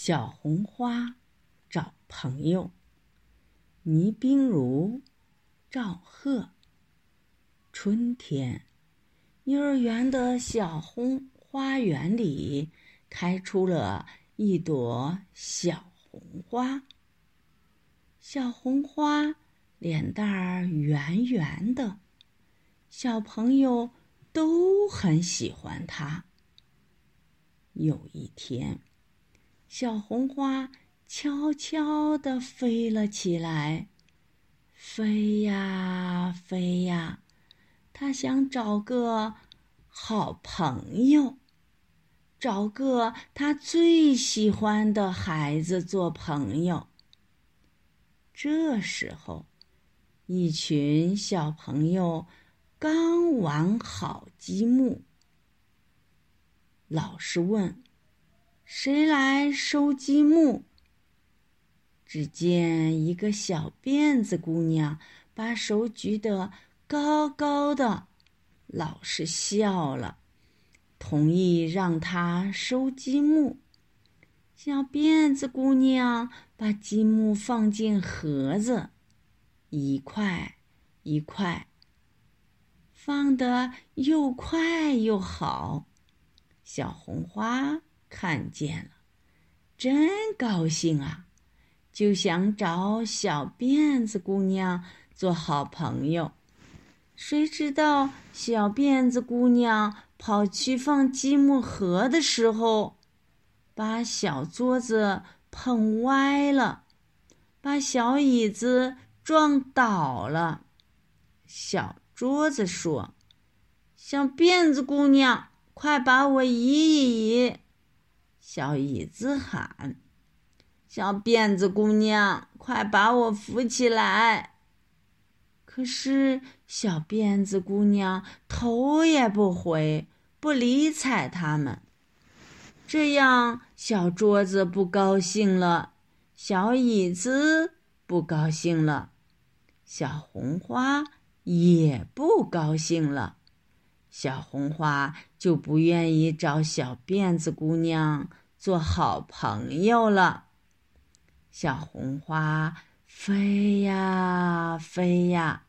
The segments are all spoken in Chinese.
小红花找朋友。倪冰如、赵贺。春天，幼儿园的小红花园里开出了一朵小红花。小红花脸蛋儿圆圆的，小朋友都很喜欢它。有一天，小红花。悄悄地飞了起来，飞呀飞呀，它想找个好朋友，找个它最喜欢的孩子做朋友。这时候，一群小朋友刚玩好积木，老师问：“谁来收积木？”只见一个小辫子姑娘把手举得高高的，老师笑了，同意让她收积木。小辫子姑娘把积木放进盒子，一块一块，放得又快又好。小红花看见了，真高兴啊！就想找小辫子姑娘做好朋友，谁知道小辫子姑娘跑去放积木盒的时候，把小桌子碰歪了，把小椅子撞倒了。小桌子说：“小辫子姑娘，快把我移一移。”小椅子喊。小辫子姑娘，快把我扶起来！可是小辫子姑娘头也不回，不理睬他们。这样，小桌子不高兴了，小椅子不高兴了，小红花也不高兴了。小红花就不愿意找小辫子姑娘做好朋友了。小红花飞呀飞呀，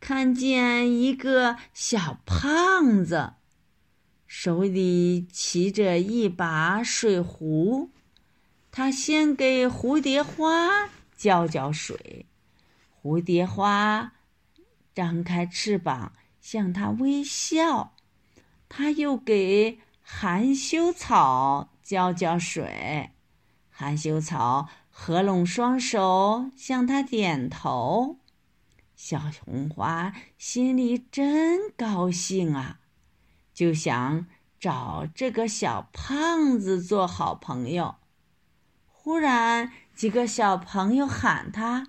看见一个小胖子，手里骑着一把水壶。他先给蝴蝶花浇浇水，蝴蝶花张开翅膀向他微笑。他又给含羞草浇浇水，含羞草。合拢双手向他点头，小红花心里真高兴啊，就想找这个小胖子做好朋友。忽然，几个小朋友喊他：“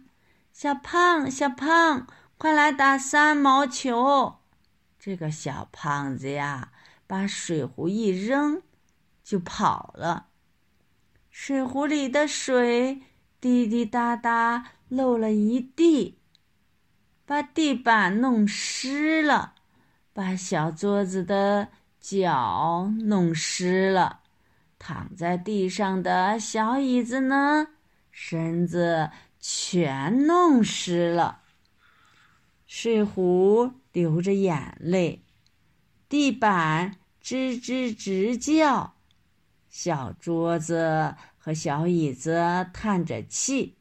小胖，小胖，快来打三毛球！”这个小胖子呀，把水壶一扔，就跑了。水壶里的水滴滴答答漏了一地，把地板弄湿了，把小桌子的脚弄湿了，躺在地上的小椅子呢，身子全弄湿了。水壶流着眼泪，地板吱吱直叫。小桌子和小椅子叹着气，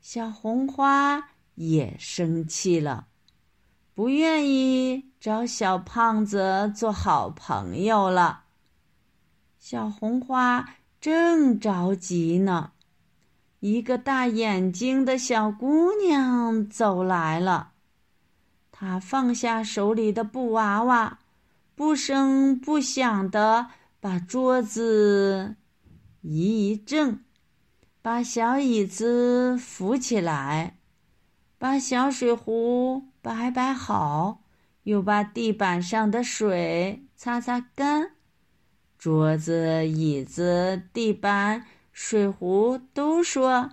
小红花也生气了，不愿意找小胖子做好朋友了。小红花正着急呢，一个大眼睛的小姑娘走来了，他放下手里的布娃娃，不声不响的。把桌子移一正，把小椅子扶起来，把小水壶摆摆好，又把地板上的水擦擦干。桌子、椅子、地板、水壶都说：“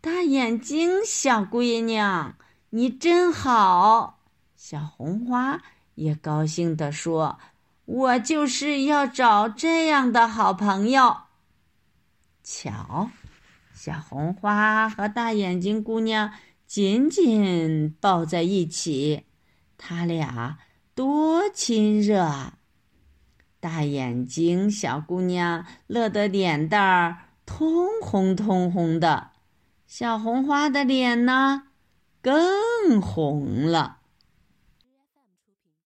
大眼睛小闺娘，你真好。”小红花也高兴地说。我就是要找这样的好朋友。瞧，小红花和大眼睛姑娘紧紧抱在一起，他俩多亲热啊！大眼睛小姑娘乐得脸蛋儿通红通红的，小红花的脸呢更红了。